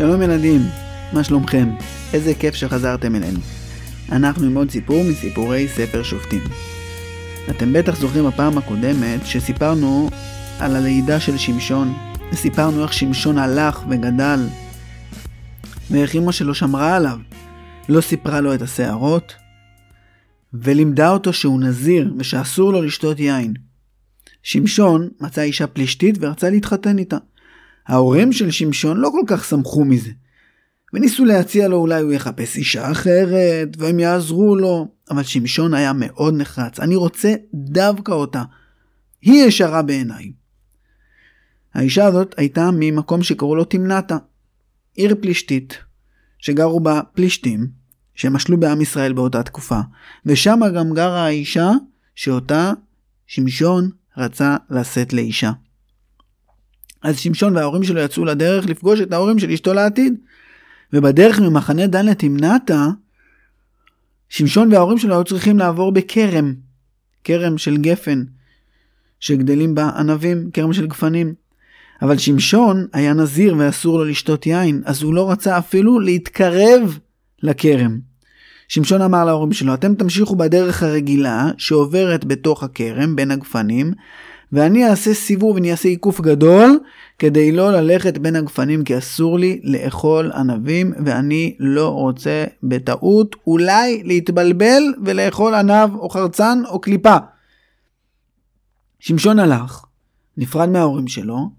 שלום ילדים, מה שלומכם? איזה כיף שחזרתם אלינו. אנחנו עם עוד סיפור מסיפורי ספר שופטים. אתם בטח זוכרים בפעם הקודמת שסיפרנו על הלידה של שמשון, וסיפרנו איך שמשון הלך וגדל, ואיך אמא שלו שמרה עליו, לא סיפרה לו את השערות, ולימדה אותו שהוא נזיר ושאסור לו לשתות יין. שמשון מצא אישה פלישתית ורצה להתחתן איתה. ההורים של שמשון לא כל כך שמחו מזה, וניסו להציע לו אולי הוא יחפש אישה אחרת, והם יעזרו לו, אבל שמשון היה מאוד נחרץ, אני רוצה דווקא אותה. היא ישרה בעיניי. האישה הזאת הייתה ממקום שקראו לו תמנתה, עיר פלישתית, שגרו בה פלישתים, שמשלו בעם ישראל באותה תקופה, ושם גם גרה האישה שאותה שמשון רצה לשאת לאישה. אז שמשון וההורים שלו יצאו לדרך לפגוש את ההורים של אשתו לעתיד. ובדרך ממחנה דן לתמנתה, שמשון וההורים שלו היו צריכים לעבור בכרם, כרם של גפן, שגדלים בה ענבים, כרם של גפנים. אבל שמשון היה נזיר ואסור לו לשתות יין, אז הוא לא רצה אפילו להתקרב לכרם. שמשון אמר להורים שלו, אתם תמשיכו בדרך הרגילה שעוברת בתוך הכרם בין הגפנים, ואני אעשה סיבוב ואני אעשה עיקוף גדול כדי לא ללכת בין הגפנים כי אסור לי לאכול ענבים ואני לא רוצה בטעות אולי להתבלבל ולאכול ענב או חרצן או קליפה. שמשון הלך, נפרד מההורים שלו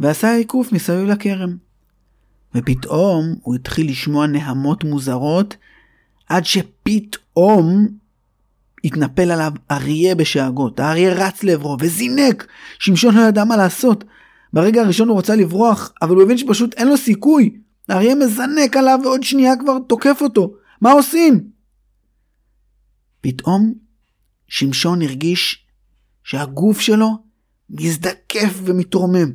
ועשה עיקוף מסביב לכרם. ופתאום הוא התחיל לשמוע נהמות מוזרות עד שפתאום התנפל עליו אריה בשאגות. האריה רץ לעברו וזינק. שמשון לא ידע מה לעשות. ברגע הראשון הוא רצה לברוח, אבל הוא הבין שפשוט אין לו סיכוי. האריה מזנק עליו ועוד שנייה כבר תוקף אותו. מה עושים? פתאום שמשון הרגיש שהגוף שלו מזדקף ומתרומם.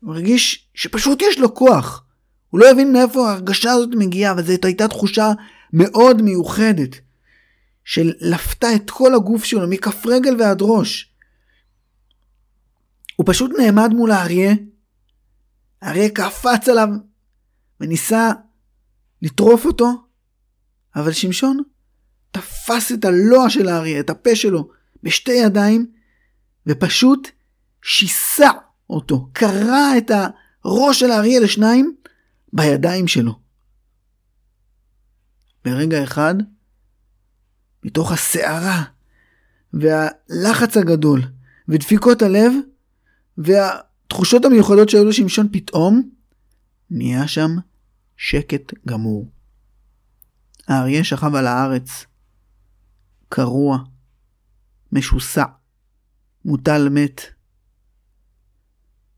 הוא הרגיש שפשוט יש לו כוח. הוא לא הבין מאיפה ההרגשה הזאת מגיעה, אבל זאת הייתה תחושה מאוד מיוחדת. שלפתה את כל הגוף שלו מכף רגל ועד ראש. הוא פשוט נעמד מול האריה, האריה קפץ עליו וניסה לטרוף אותו, אבל שמשון תפס את הלוע של האריה, את הפה שלו, בשתי ידיים, ופשוט שיסע אותו, קרע את הראש של האריה לשניים בידיים שלו. ברגע אחד, מתוך הסערה והלחץ הגדול ודפיקות הלב והתחושות המיוחדות שהיו לשמשון פתאום נהיה שם שקט גמור. האריה שכב על הארץ, קרוע, משוסע, מוטל מת.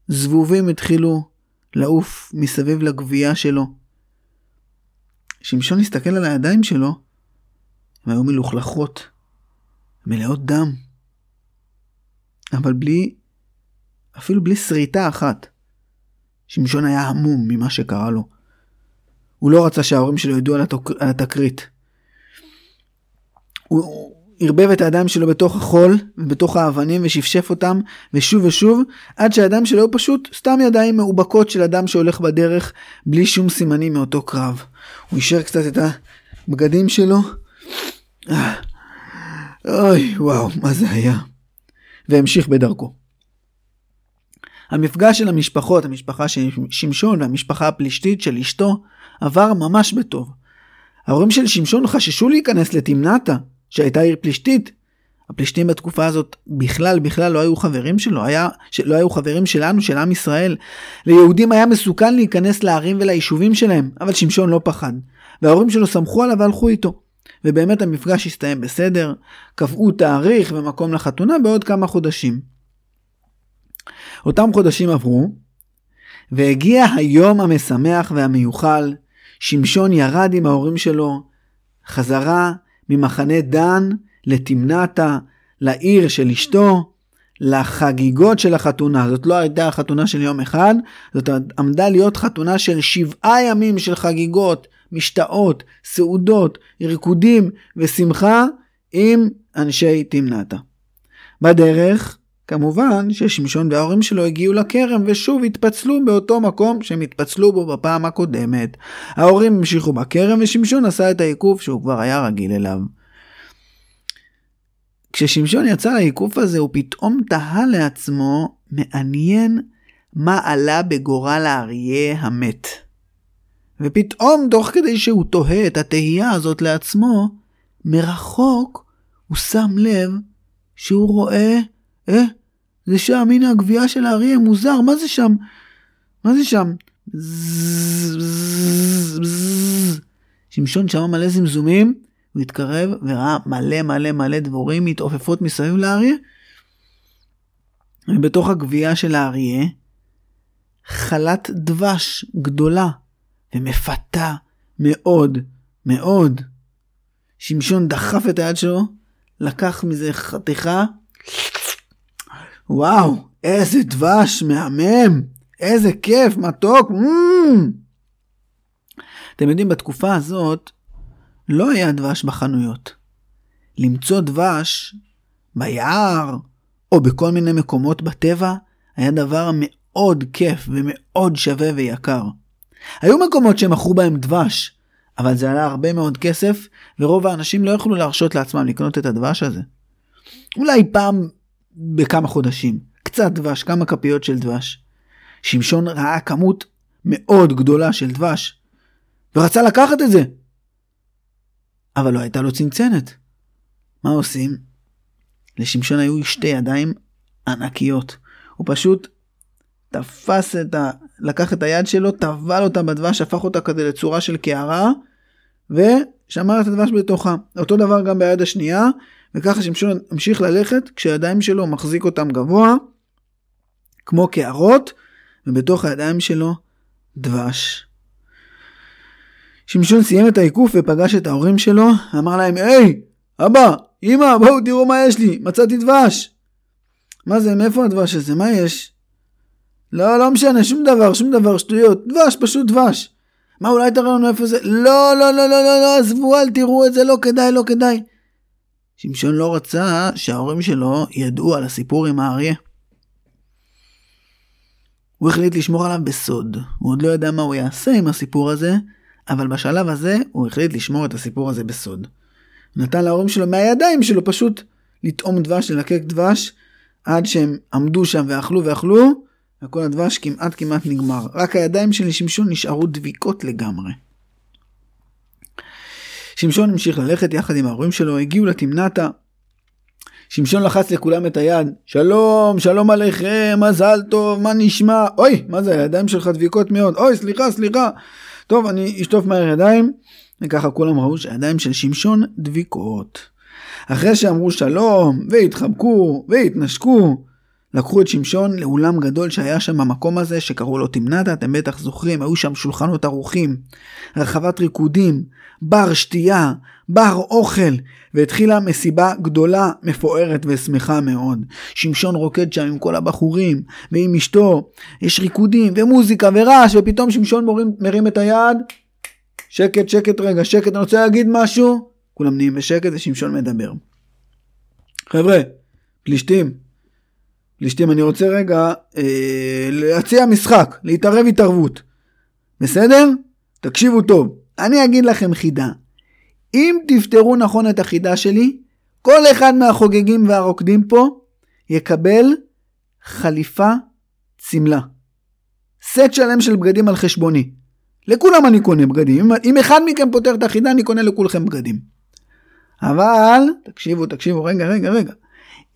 זבובים התחילו לעוף מסביב לגבייה שלו. שמשון הסתכל על הידיים שלו הן היו מלוכלכות, מלאות דם. אבל בלי, אפילו בלי שריטה אחת. שמשון היה המום ממה שקרה לו. הוא לא רצה שההורים שלו ידעו על, התוק... על התקרית. הוא ערבב את הידיים שלו בתוך החול ובתוך האבנים ושפשף אותם ושוב ושוב עד שהידיים שלו היו פשוט סתם ידיים מאובקות של אדם שהולך בדרך בלי שום סימנים מאותו קרב. הוא אישר קצת את הבגדים שלו אוי, וואו, מה זה היה? והמשיך בדרכו. המפגש של המשפחות, המשפחה של שמשון והמשפחה הפלישתית של אשתו, עבר ממש בטוב. ההורים של שמשון חששו להיכנס לתמנתה, שהייתה עיר פלישתית. הפלישתים בתקופה הזאת בכלל בכלל לא היו חברים שלו, היה, לא היו חברים שלנו, של עם ישראל. ליהודים היה מסוכן להיכנס לערים וליישובים שלהם, אבל שמשון לא פחד. וההורים שלו סמכו עליו והלכו איתו. ובאמת המפגש הסתיים בסדר, קבעו תאריך ומקום לחתונה בעוד כמה חודשים. אותם חודשים עברו, והגיע היום המשמח והמיוחל, שמשון ירד עם ההורים שלו חזרה ממחנה דן לתמנתה, לעיר של אשתו, לחגיגות של החתונה. זאת לא הייתה החתונה של יום אחד, זאת עמדה להיות חתונה של שבעה ימים של חגיגות, משתאות, סעודות, ריקודים ושמחה עם אנשי תמנתה. בדרך כמובן ששמשון וההורים שלו הגיעו לכרם ושוב התפצלו באותו מקום שהם התפצלו בו בפעם הקודמת. ההורים המשיכו בכרם ושמשון עשה את העיקוף שהוא כבר היה רגיל אליו. כששמשון יצא לעיקוף הזה הוא פתאום תהה לעצמו מעניין מה עלה בגורל האריה המת. ופתאום תוך כדי שהוא תוהה את התהייה הזאת לעצמו, מרחוק הוא שם לב שהוא רואה, אה, זה שם, הנה הגבייה של האריה, מוזר, מה זה שם? מה זה שם? שמשון הוא התקרב וראה מלא מלא מלא דבורים מתעופפות מסביב לאריה. ובתוך הגבייה של האריה, חלת דבש גדולה ומפתה מאוד מאוד. שמשון דחף את היד שלו, לקח מזה חתיכה. וואו, איזה דבש מהמם, איזה כיף, מתוק. Mm. אתם יודעים, בתקופה הזאת לא היה דבש בחנויות. למצוא דבש ביער או בכל מיני מקומות בטבע היה דבר מאוד כיף ומאוד שווה ויקר. היו מקומות שמכרו בהם דבש, אבל זה עלה הרבה מאוד כסף, ורוב האנשים לא יכלו להרשות לעצמם לקנות את הדבש הזה. אולי פעם בכמה חודשים, קצת דבש, כמה כפיות של דבש. שמשון ראה כמות מאוד גדולה של דבש, ורצה לקחת את זה. אבל לא הייתה לו צנצנת. מה עושים? לשמשון היו שתי ידיים ענקיות. הוא פשוט תפס את ה... לקח את היד שלו, טבל אותה בדבש, הפך אותה כזה לצורה של קערה, ושמר את הדבש בתוכה. אותו דבר גם ביד השנייה, וככה שמשון המשיך ללכת, כשהידיים שלו מחזיק אותם גבוה, כמו קערות, ובתוך הידיים שלו דבש. שמשון סיים את העיקוף ופגש את ההורים שלו, אמר להם, היי, אבא, אמא, בואו תראו מה יש לי, מצאתי דבש. מה זה, מאיפה הדבש הזה, מה יש? לא, לא משנה, שום דבר, שום דבר, שטויות. דבש, פשוט דבש. מה, אולי תראה לנו איפה זה? לא, לא, לא, לא, לא, לא, עזבו, אל תראו את זה, לא כדאי, לא כדאי. שמשון לא רצה שההורים שלו ידעו על הסיפור עם האריה. הוא החליט לשמור עליו בסוד. הוא עוד לא ידע מה הוא יעשה עם הסיפור הזה, אבל בשלב הזה הוא החליט לשמור את הסיפור הזה בסוד. נתן להורים שלו מהידיים שלו פשוט לטעום דבש, ללקק דבש, עד שהם עמדו שם ואכלו ואכלו, וכל הדבש כמעט כמעט נגמר. רק הידיים של שמשון נשארו דביקות לגמרי. שמשון המשיך ללכת יחד עם ההורים שלו, הגיעו לתמנתה. שמשון לחץ לכולם את היד, שלום, שלום עליכם, מזל טוב, מה נשמע? אוי, מה זה, הידיים שלך דביקות מאוד, אוי, סליחה, סליחה. טוב, אני אשטוף מהר ידיים, וככה כולם ראו שהידיים של שמשון דביקות. אחרי שאמרו שלום, והתחבקו, והתנשקו, לקחו את שמשון לאולם גדול שהיה שם במקום הזה שקראו לו תמנתה, אתם בטח זוכרים, היו שם שולחנות ערוכים, רחבת ריקודים, בר שתייה, בר אוכל, והתחילה מסיבה גדולה, מפוארת ושמחה מאוד. שמשון רוקד שם עם כל הבחורים, ועם אשתו, יש ריקודים ומוזיקה ורעש, ופתאום שמשון מורים, מרים את היד, שקט, שקט רגע, שקט, אני רוצה להגיד משהו, כולם נהיים בשקט ושמשון מדבר. חבר'ה, פלישתים, פלישתים, אני רוצה רגע אה, להציע משחק, להתערב התערבות. בסדר? תקשיבו טוב. אני אגיד לכם חידה. אם תפתרו נכון את החידה שלי, כל אחד מהחוגגים והרוקדים פה יקבל חליפה צמלה. סט שלם של בגדים על חשבוני. לכולם אני קונה בגדים. אם, אם אחד מכם פותר את החידה, אני קונה לכולכם בגדים. אבל, תקשיבו, תקשיבו, רגע, רגע, רגע.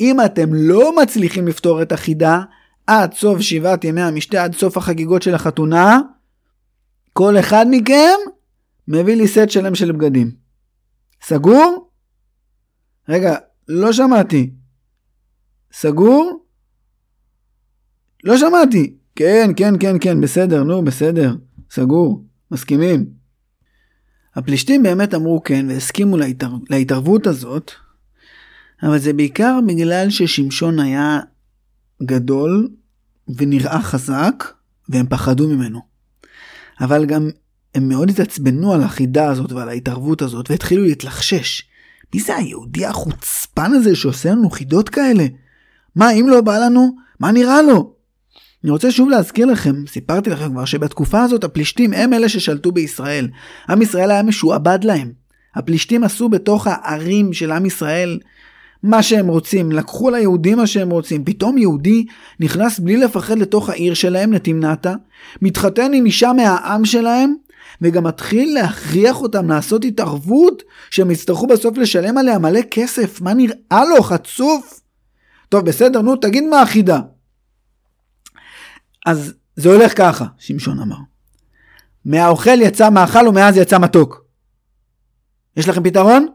אם אתם לא מצליחים לפתור את החידה עד סוף שבעת ימי המשתה, עד סוף החגיגות של החתונה, כל אחד מכם מביא לי סט שלם של בגדים. סגור? רגע, לא שמעתי. סגור? לא שמעתי. כן, כן, כן, כן, בסדר, נו, בסדר. סגור. מסכימים. הפלישתים באמת אמרו כן והסכימו להתער... להתערבות הזאת, אבל זה בעיקר בגלל ששמשון היה גדול ונראה חזק, והם פחדו ממנו. אבל גם הם מאוד התעצבנו על החידה הזאת ועל ההתערבות הזאת, והתחילו להתלחשש. מי זה היהודי החוצפן הזה שעושה לנו חידות כאלה? מה, אם לא בא לנו, מה נראה לו? אני רוצה שוב להזכיר לכם, סיפרתי לכם כבר שבתקופה הזאת הפלישתים הם אלה ששלטו בישראל. עם ישראל היה משועבד להם. הפלישתים עשו בתוך הערים של עם ישראל מה שהם רוצים, לקחו ליהודים מה שהם רוצים. פתאום יהודי נכנס בלי לפחד לתוך העיר שלהם, לתמנתה, מתחתן עם אישה מהעם שלהם, וגם מתחיל להכריח אותם לעשות התערבות שהם יצטרכו בסוף לשלם עליה מלא כסף. מה נראה לו, חצוף? טוב, בסדר, נו, תגיד מה החידה. אז זה הולך ככה, שמשון אמר. מהאוכל יצא מאכל ומאז יצא מתוק. יש לכם פתרון?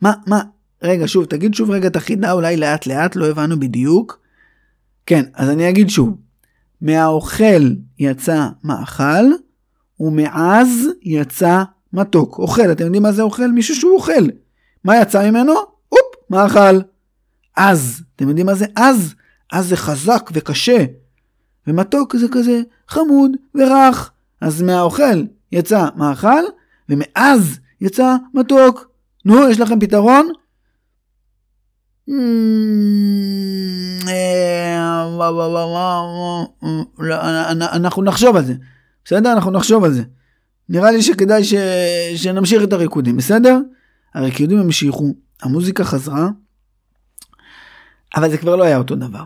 מה, מה, רגע, שוב, תגיד שוב רגע את החידה, אולי לאט לאט, לא הבנו בדיוק. כן, אז אני אגיד שוב. מהאוכל יצא מאכל, ומעז יצא מתוק. אוכל, אתם יודעים מה זה אוכל? מישהו שהוא אוכל. מה יצא ממנו? אופ, מאכל. עז, אתם יודעים מה זה עז? עז זה חזק וקשה. ומתוק זה כזה חמוד ורך. אז מהאוכל יצא מאכל, ומעז יצא מתוק. נו, יש לכם פתרון? אנחנו נחשוב על זה. בסדר? אנחנו נחשוב על זה. נראה לי שכדאי ש... שנמשיך את הריקודים, בסדר? הריקודים המשיכו, המוזיקה חזרה, אבל זה כבר לא היה אותו דבר.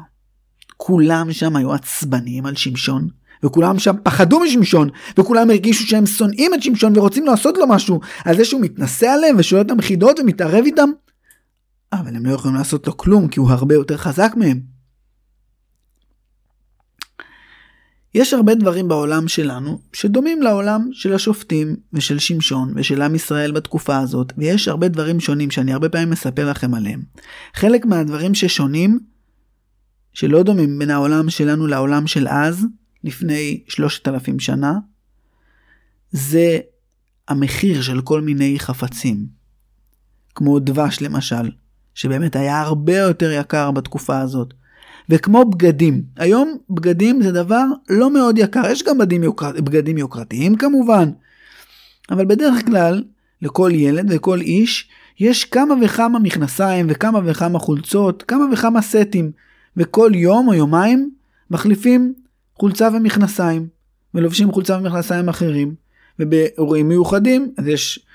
כולם שם היו עצבניים על שמשון, וכולם שם פחדו משמשון, וכולם הרגישו שהם שונאים את שמשון ורוצים לעשות לו משהו, על זה שהוא מתנשא עליהם ושואל אותם חידות ומתערב איתם. אבל הם לא יכולים לעשות לו כלום כי הוא הרבה יותר חזק מהם. יש הרבה דברים בעולם שלנו שדומים לעולם של השופטים ושל שמשון ושל עם ישראל בתקופה הזאת, ויש הרבה דברים שונים שאני הרבה פעמים מספר לכם עליהם. חלק מהדברים ששונים, שלא דומים בין העולם שלנו לעולם של אז, לפני שלושת אלפים שנה, זה המחיר של כל מיני חפצים. כמו דבש למשל, שבאמת היה הרבה יותר יקר בתקופה הזאת. וכמו בגדים, היום בגדים זה דבר לא מאוד יקר, יש גם בגדים, יוקר... בגדים יוקרתיים כמובן, אבל בדרך כלל לכל ילד וכל איש יש כמה וכמה מכנסיים וכמה וכמה חולצות, כמה וכמה סטים, וכל יום או יומיים מחליפים חולצה ומכנסיים, ולובשים חולצה ומכנסיים אחרים, ובאירועים מיוחדים אז יש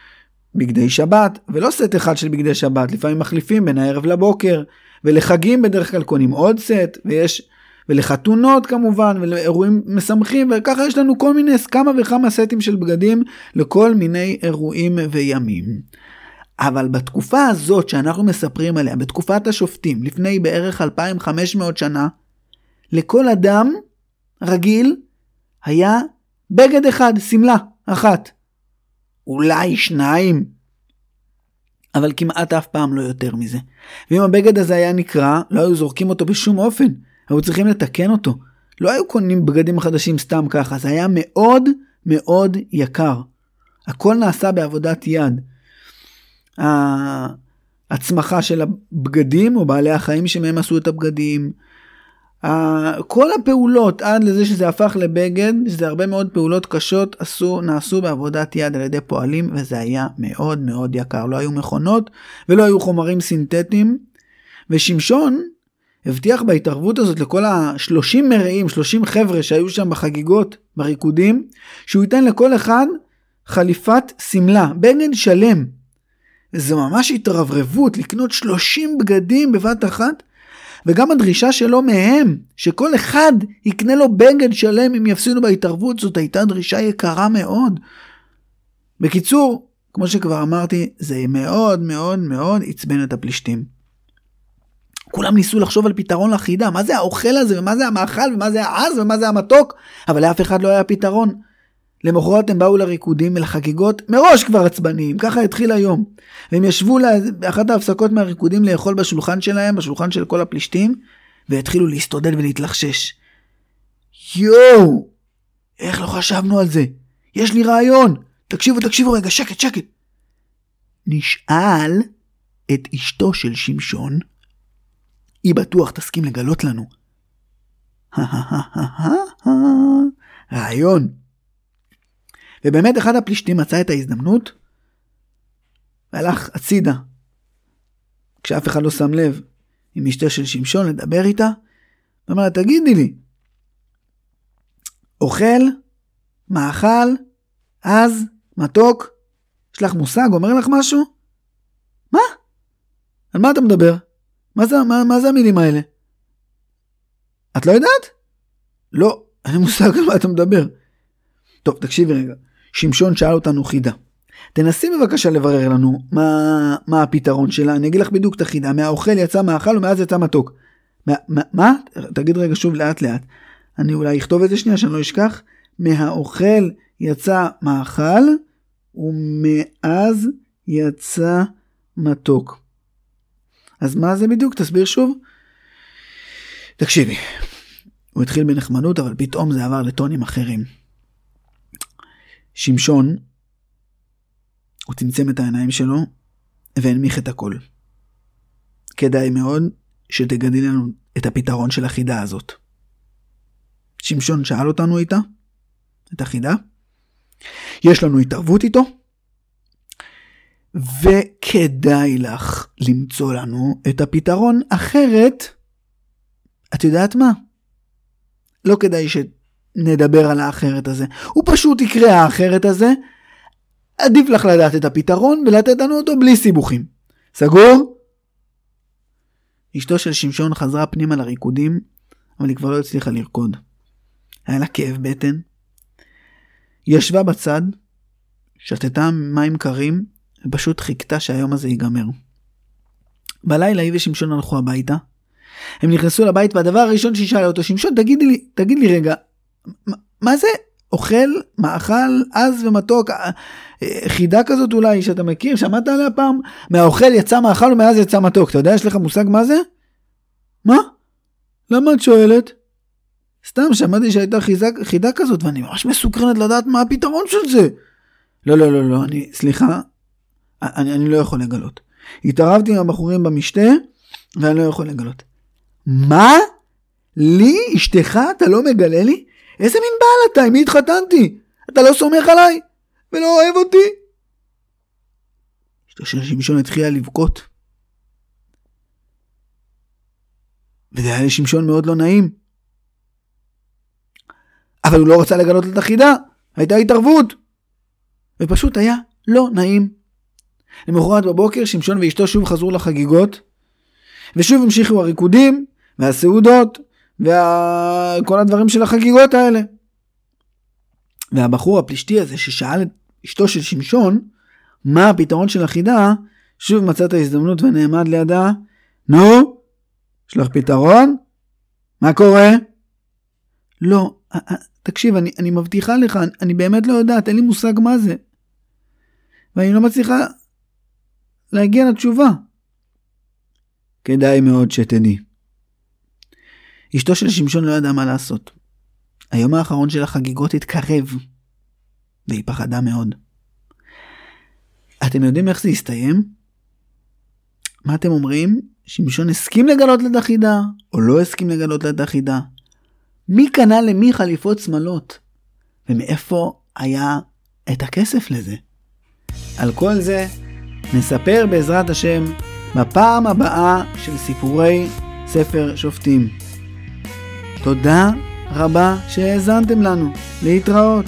בגדי שבת, ולא סט אחד של בגדי שבת, לפעמים מחליפים בין הערב לבוקר, ולחגים בדרך כלל קונים עוד סט, ויש, ולחתונות כמובן, ולאירועים משמחים, וככה יש לנו כל מיני, כמה וכמה סטים של בגדים לכל מיני אירועים וימים. אבל בתקופה הזאת שאנחנו מספרים עליה, בתקופת השופטים, לפני בערך 2500 שנה, לכל אדם רגיל היה בגד אחד, שמלה אחת. אולי שניים, אבל כמעט אף פעם לא יותר מזה. ואם הבגד הזה היה נקרע, לא היו זורקים אותו בשום אופן, היו צריכים לתקן אותו. לא היו קונים בגדים חדשים סתם ככה, זה היה מאוד מאוד יקר. הכל נעשה בעבודת יד. ההצמחה של הבגדים, או בעלי החיים שמהם עשו את הבגדים, כל הפעולות עד לזה שזה הפך לבגד, שזה הרבה מאוד פעולות קשות, עשו, נעשו בעבודת יד על ידי פועלים, וזה היה מאוד מאוד יקר. לא היו מכונות ולא היו חומרים סינתטיים. ושמשון הבטיח בהתערבות הזאת לכל ה-30 מרעים, 30 חבר'ה שהיו שם בחגיגות, בריקודים, שהוא ייתן לכל אחד חליפת שמלה, בגד שלם. זו ממש התרברבות לקנות 30 בגדים בבת אחת. וגם הדרישה שלו מהם, שכל אחד יקנה לו בגד שלם אם יפסידו בהתערבות, זאת הייתה דרישה יקרה מאוד. בקיצור, כמו שכבר אמרתי, זה מאוד מאוד מאוד עצבן את הפלישתים. כולם ניסו לחשוב על פתרון לחידה, מה זה האוכל הזה, ומה זה המאכל, ומה זה העז, ומה זה המתוק, אבל לאף אחד לא היה פתרון. למחרת הם באו לריקודים ולחגיגות מראש כבר עצבניים, ככה התחיל היום. והם ישבו באחת ההפסקות מהריקודים לאכול בשולחן שלהם, בשולחן של כל הפלישתים, והתחילו להסתודד ולהתלחשש. יואו! איך לא חשבנו על זה? יש לי רעיון! תקשיבו, תקשיבו רגע, שקט, שקט. נשאל את אשתו של שמשון, היא בטוח תסכים לגלות לנו. רעיון. ובאמת אחד הפלישתים מצא את ההזדמנות והלך הצידה. כשאף אחד לא שם לב, עם אשתו של שמשון לדבר איתה, ואמר לה, תגידי לי, אוכל, מאכל, אז, מתוק, יש לך מושג, אומר לך משהו? מה? על מה אתה מדבר? מה זה, מה, מה זה המילים האלה? את לא יודעת? לא, אין לי מושג על מה אתה מדבר. טוב, תקשיבי רגע. שמשון שאל אותנו חידה. תנסי בבקשה לברר לנו מה, מה הפתרון שלה, אני אגיד לך בדיוק את החידה. מהאוכל יצא מאכל ומאז יצא מתוק. מה? מה? מה? תגיד רגע שוב לאט לאט. אני אולי אכתוב את זה שנייה שאני לא אשכח. מהאוכל יצא מאכל ומאז יצא מתוק. אז מה זה בדיוק? תסביר שוב. תקשיבי, הוא התחיל בנחמדות, אבל פתאום זה עבר לטונים אחרים. שמשון, הוא צמצם את העיניים שלו והנמיך את הכל. כדאי מאוד שתגדי לנו את הפתרון של החידה הזאת. שמשון שאל אותנו איתה, את החידה. יש לנו התערבות איתו, וכדאי לך למצוא לנו את הפתרון, אחרת, את יודעת מה? לא כדאי שנדבר על האחרת הזה. הוא פשוט יקרה האחרת הזה. עדיף לך לדעת את הפתרון ולתת לנו אותו בלי סיבוכים. סגור? אשתו של שמשון חזרה פנימה לריקודים, אבל היא כבר לא הצליחה לרקוד. היה לה כאב בטן. היא ישבה בצד, שתתה מים קרים, ופשוט חיכתה שהיום הזה ייגמר. בלילה היא ושמשון הלכו הביתה, הם נכנסו לבית והדבר הראשון שהיא שאלה אותו, שמשון תגיד לי, תגיד לי רגע, מה זה אוכל, מאכל, עז ומתוק, אה, חידה כזאת אולי שאתה מכיר, שמעת עליה פעם? מהאוכל יצא מאכל ומאז יצא מתוק, אתה יודע, יש לך מושג מה זה? מה? למה את שואלת? סתם שמעתי שהייתה חיזה, חידה כזאת ואני ממש מסוקרנת לדעת מה הפתרון של זה. לא, לא, לא, לא, אני, סליחה, אני, אני לא יכול לגלות. התערבתי עם הבחורים במשתה ואני לא יכול לגלות. מה? לי? אשתך? אתה לא מגלה לי? איזה מין בעל אתה? עם מי התחתנתי? אתה לא סומך עליי? ולא אוהב אותי? אשתו של שמשון התחילה לבכות. וזה היה לשמשון מאוד לא נעים. אבל הוא לא רצה לגלות את החידה, הייתה התערבות. ופשוט היה לא נעים. למחרת בבוקר שמשון ואשתו שוב חזרו לחגיגות, ושוב המשיכו הריקודים, והסעודות, וכל הדברים של החגיגות האלה. והבחור הפלישתי הזה ששאל את אשתו של שמשון, מה הפתרון של החידה, שוב מצא את ההזדמנות ונעמד לידה, נו, יש לך פתרון? מה קורה? לא, תקשיב, אני, אני מבטיחה לך, אני, אני באמת לא יודעת, אין לי מושג מה זה. ואני לא מצליחה להגיע לתשובה. כדאי מאוד שתדעי. אשתו של שמשון לא ידעה מה לעשות. היום האחרון של החגיגות התקרב, והיא פחדה מאוד. אתם יודעים איך זה הסתיים? מה אתם אומרים? שמשון הסכים לגלות את החידה, או לא הסכים לגלות את החידה? מי קנה למי חליפות שמאלות? ומאיפה היה את הכסף לזה? על כל זה נספר בעזרת השם בפעם הבאה של סיפורי ספר שופטים. תודה רבה שהאזנתם לנו. להתראות.